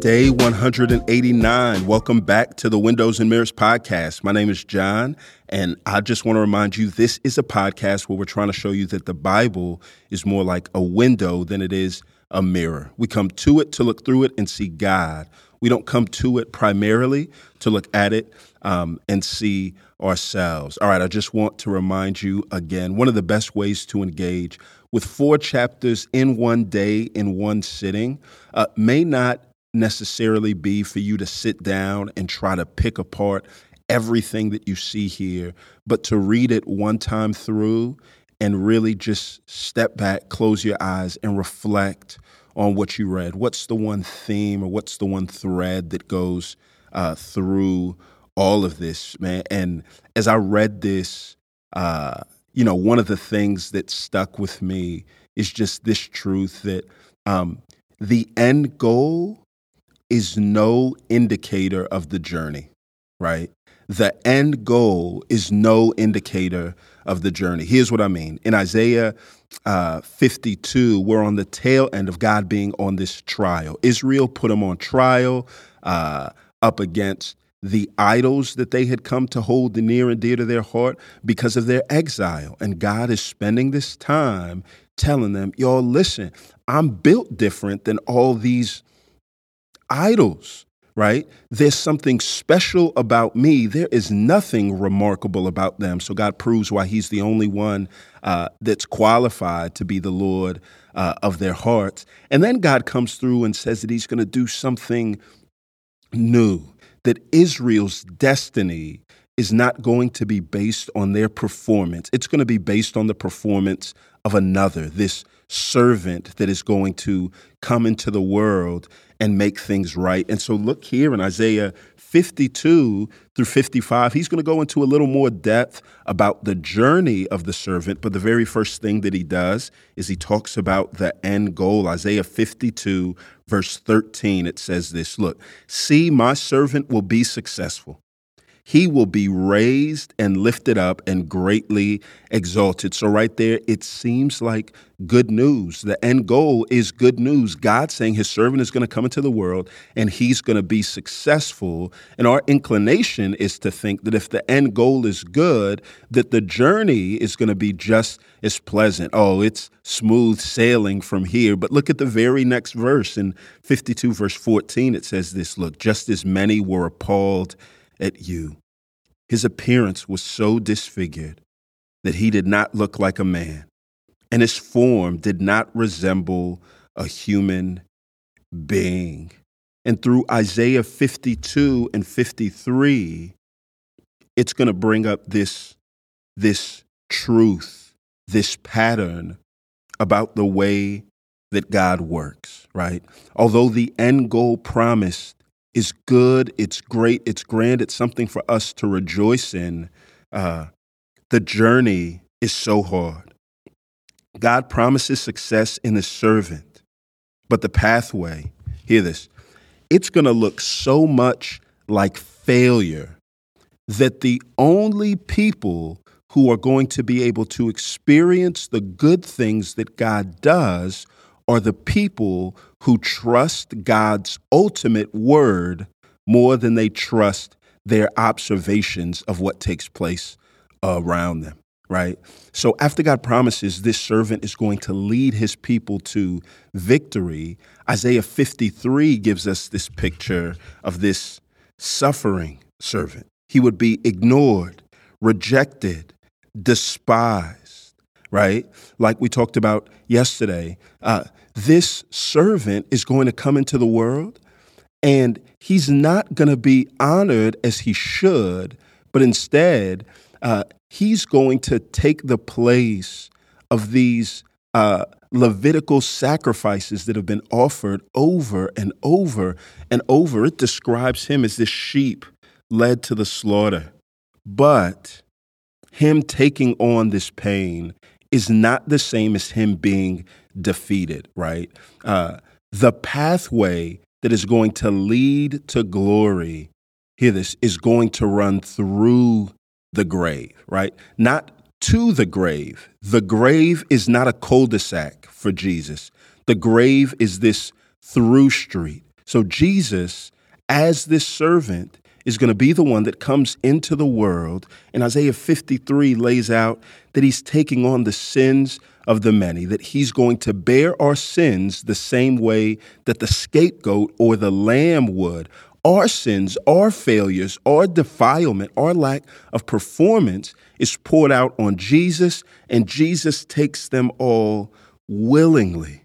Day 189. Welcome back to the Windows and Mirrors podcast. My name is John, and I just want to remind you this is a podcast where we're trying to show you that the Bible is more like a window than it is a mirror. We come to it to look through it and see God. We don't come to it primarily to look at it um, and see ourselves. All right, I just want to remind you again one of the best ways to engage with four chapters in one day, in one sitting, uh, may not necessarily be for you to sit down and try to pick apart everything that you see here, but to read it one time through and really just step back, close your eyes, and reflect on what you read. What's the one theme or what's the one thread that goes uh, through all of this, man? And as I read this, uh, you know, one of the things that stuck with me is just this truth that um, the end goal is no indicator of the journey, right? The end goal is no indicator of the journey. Here's what I mean. In Isaiah uh, 52, we're on the tail end of God being on this trial. Israel put him on trial uh, up against the idols that they had come to hold near and dear to their heart because of their exile. And God is spending this time telling them, y'all, listen, I'm built different than all these idols, right? There's something special about me. There is nothing remarkable about them. So God proves why He's the only one uh, that's qualified to be the Lord uh, of their hearts. And then God comes through and says that He's going to do something new, that Israel's destiny is not going to be based on their performance. It's going to be based on the performance of another, this servant that is going to come into the world and make things right. And so look here in Isaiah 52 through 55, he's going to go into a little more depth about the journey of the servant. But the very first thing that he does is he talks about the end goal. Isaiah 52, verse 13, it says this Look, see, my servant will be successful he will be raised and lifted up and greatly exalted. So, right there, it seems like good news. The end goal is good news. God saying his servant is going to come into the world and he's going to be successful. And our inclination is to think that if the end goal is good, that the journey is going to be just as pleasant. Oh, it's smooth sailing from here. But look at the very next verse in 52, verse 14. It says this Look, just as many were appalled at you. His appearance was so disfigured that he did not look like a man, and his form did not resemble a human being. And through Isaiah 52 and 53, it's going to bring up this, this truth, this pattern about the way that God works, right? Although the end goal promised is good, it's great, it's grand, it's something for us to rejoice in. Uh, the journey is so hard. God promises success in the servant, but the pathway, hear this, it's going to look so much like failure that the only people who are going to be able to experience the good things that God does are the people who trust God's ultimate word more than they trust their observations of what takes place around them, right? So after God promises this servant is going to lead his people to victory, Isaiah 53 gives us this picture of this suffering servant. He would be ignored, rejected, despised, right? Like we talked about yesterday. Uh, this servant is going to come into the world and he's not going to be honored as he should, but instead, uh, he's going to take the place of these uh, Levitical sacrifices that have been offered over and over and over. It describes him as this sheep led to the slaughter. But him taking on this pain is not the same as him being defeated, right? Uh, the pathway that is going to lead to glory, hear this, is going to run through the grave, right? Not to the grave. The grave is not a cul de sac for Jesus. The grave is this through street. So Jesus, as this servant, is going to be the one that comes into the world. And Isaiah 53 lays out that he's taking on the sins of the many, that he's going to bear our sins the same way that the scapegoat or the lamb would. Our sins, our failures, our defilement, our lack of performance is poured out on Jesus, and Jesus takes them all willingly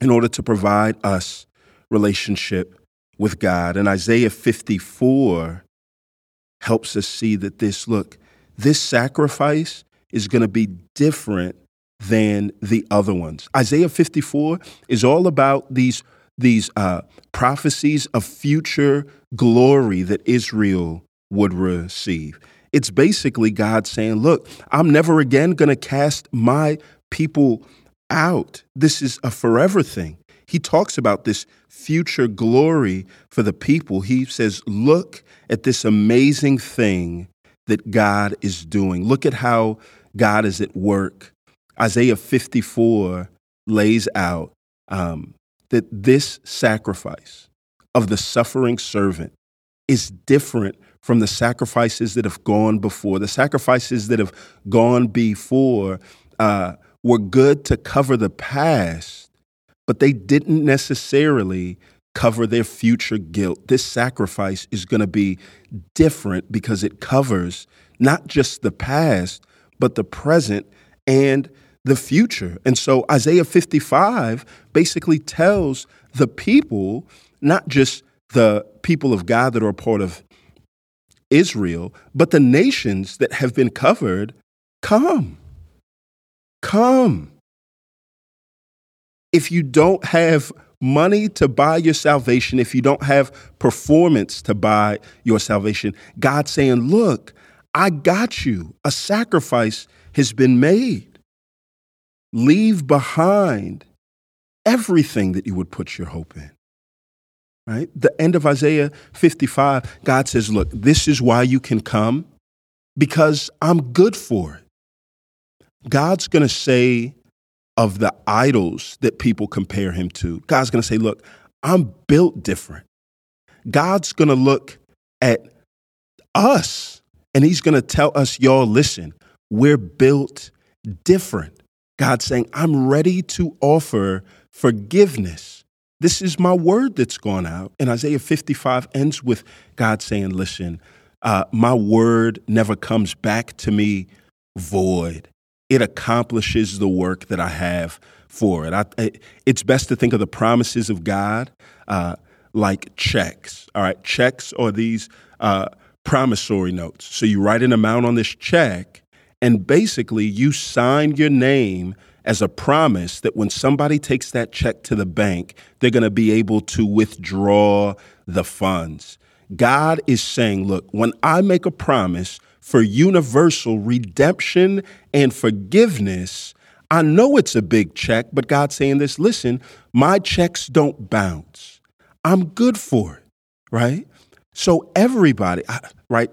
in order to provide us relationship with God. And Isaiah 54 helps us see that this look, this sacrifice is going to be different than the other ones. Isaiah 54 is all about these, these uh, prophecies of future glory that Israel would receive. It's basically God saying, Look, I'm never again going to cast my people out. This is a forever thing. He talks about this future glory for the people. He says, Look at this amazing thing that God is doing. Look at how God is at work. Isaiah 54 lays out um, that this sacrifice of the suffering servant is different from the sacrifices that have gone before. The sacrifices that have gone before uh, were good to cover the past, but they didn't necessarily cover their future guilt. This sacrifice is going to be different because it covers not just the past, but the present and the future. And so Isaiah 55 basically tells the people, not just the people of God that are part of Israel, but the nations that have been covered, come. Come. If you don't have money to buy your salvation, if you don't have performance to buy your salvation, God's saying, Look, I got you. A sacrifice has been made. Leave behind everything that you would put your hope in. Right? The end of Isaiah 55, God says, Look, this is why you can come because I'm good for it. God's going to say of the idols that people compare him to, God's going to say, Look, I'm built different. God's going to look at us and he's going to tell us, Y'all, listen, we're built different. God's saying, I'm ready to offer forgiveness. This is my word that's gone out. And Isaiah 55 ends with God saying, Listen, uh, my word never comes back to me void it accomplishes the work that I have for it. I, it's best to think of the promises of God uh, like checks. All right, checks are these uh, promissory notes. So you write an amount on this check, and basically you sign your name as a promise that when somebody takes that check to the bank, they're going to be able to withdraw the funds. God is saying, look, when I make a promise, for universal redemption and forgiveness. I know it's a big check, but God's saying this listen, my checks don't bounce. I'm good for it, right? So, everybody, right?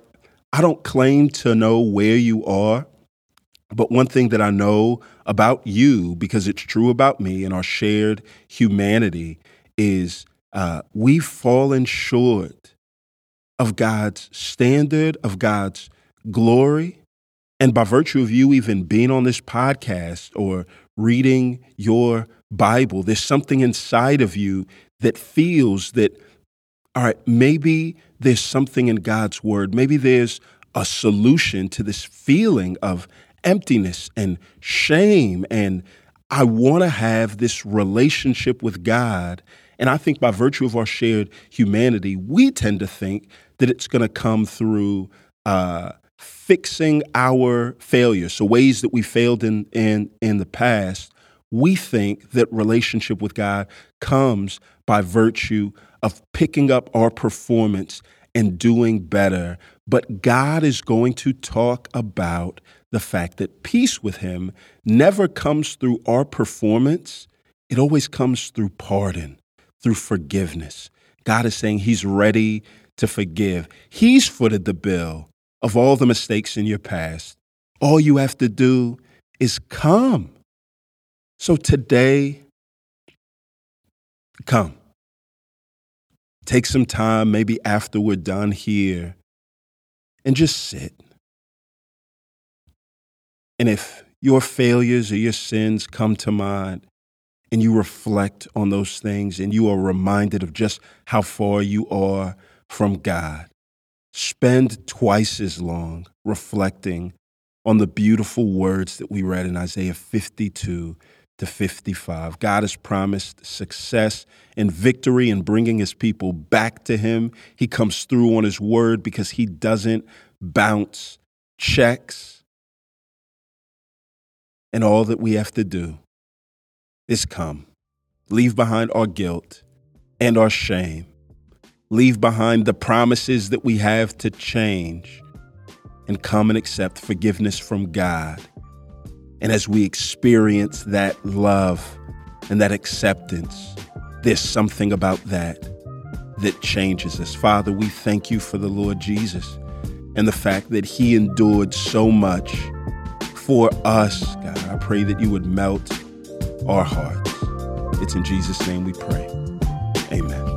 I don't claim to know where you are, but one thing that I know about you, because it's true about me and our shared humanity, is uh, we've fallen short of God's standard, of God's glory. And by virtue of you even being on this podcast or reading your Bible, there's something inside of you that feels that, all right, maybe there's something in God's word. Maybe there's a solution to this feeling of emptiness and shame. And I want to have this relationship with God. And I think by virtue of our shared humanity, we tend to think that it's going to come through uh, fixing our failures, so ways that we failed in, in, in the past, we think that relationship with God comes by virtue of picking up our performance and doing better. But God is going to talk about the fact that peace with Him never comes through our performance, it always comes through pardon, through forgiveness. God is saying He's ready to forgive. He's footed the bill of all the mistakes in your past. All you have to do is come. So today, come. Take some time, maybe after we're done here, and just sit. And if your failures or your sins come to mind, and you reflect on those things, and you are reminded of just how far you are from God, spend twice as long reflecting on the beautiful words that we read in Isaiah 52 to 55. God has promised success and victory in bringing his people back to him. He comes through on his word because he doesn't bounce checks. And all that we have to do is come, leave behind our guilt and our shame, leave behind the promises that we have to change, and come and accept forgiveness from God and as we experience that love and that acceptance, there's something about that that changes us. Father, we thank you for the Lord Jesus and the fact that he endured so much for us. God, I pray that you would melt our hearts. It's in Jesus' name we pray. Amen.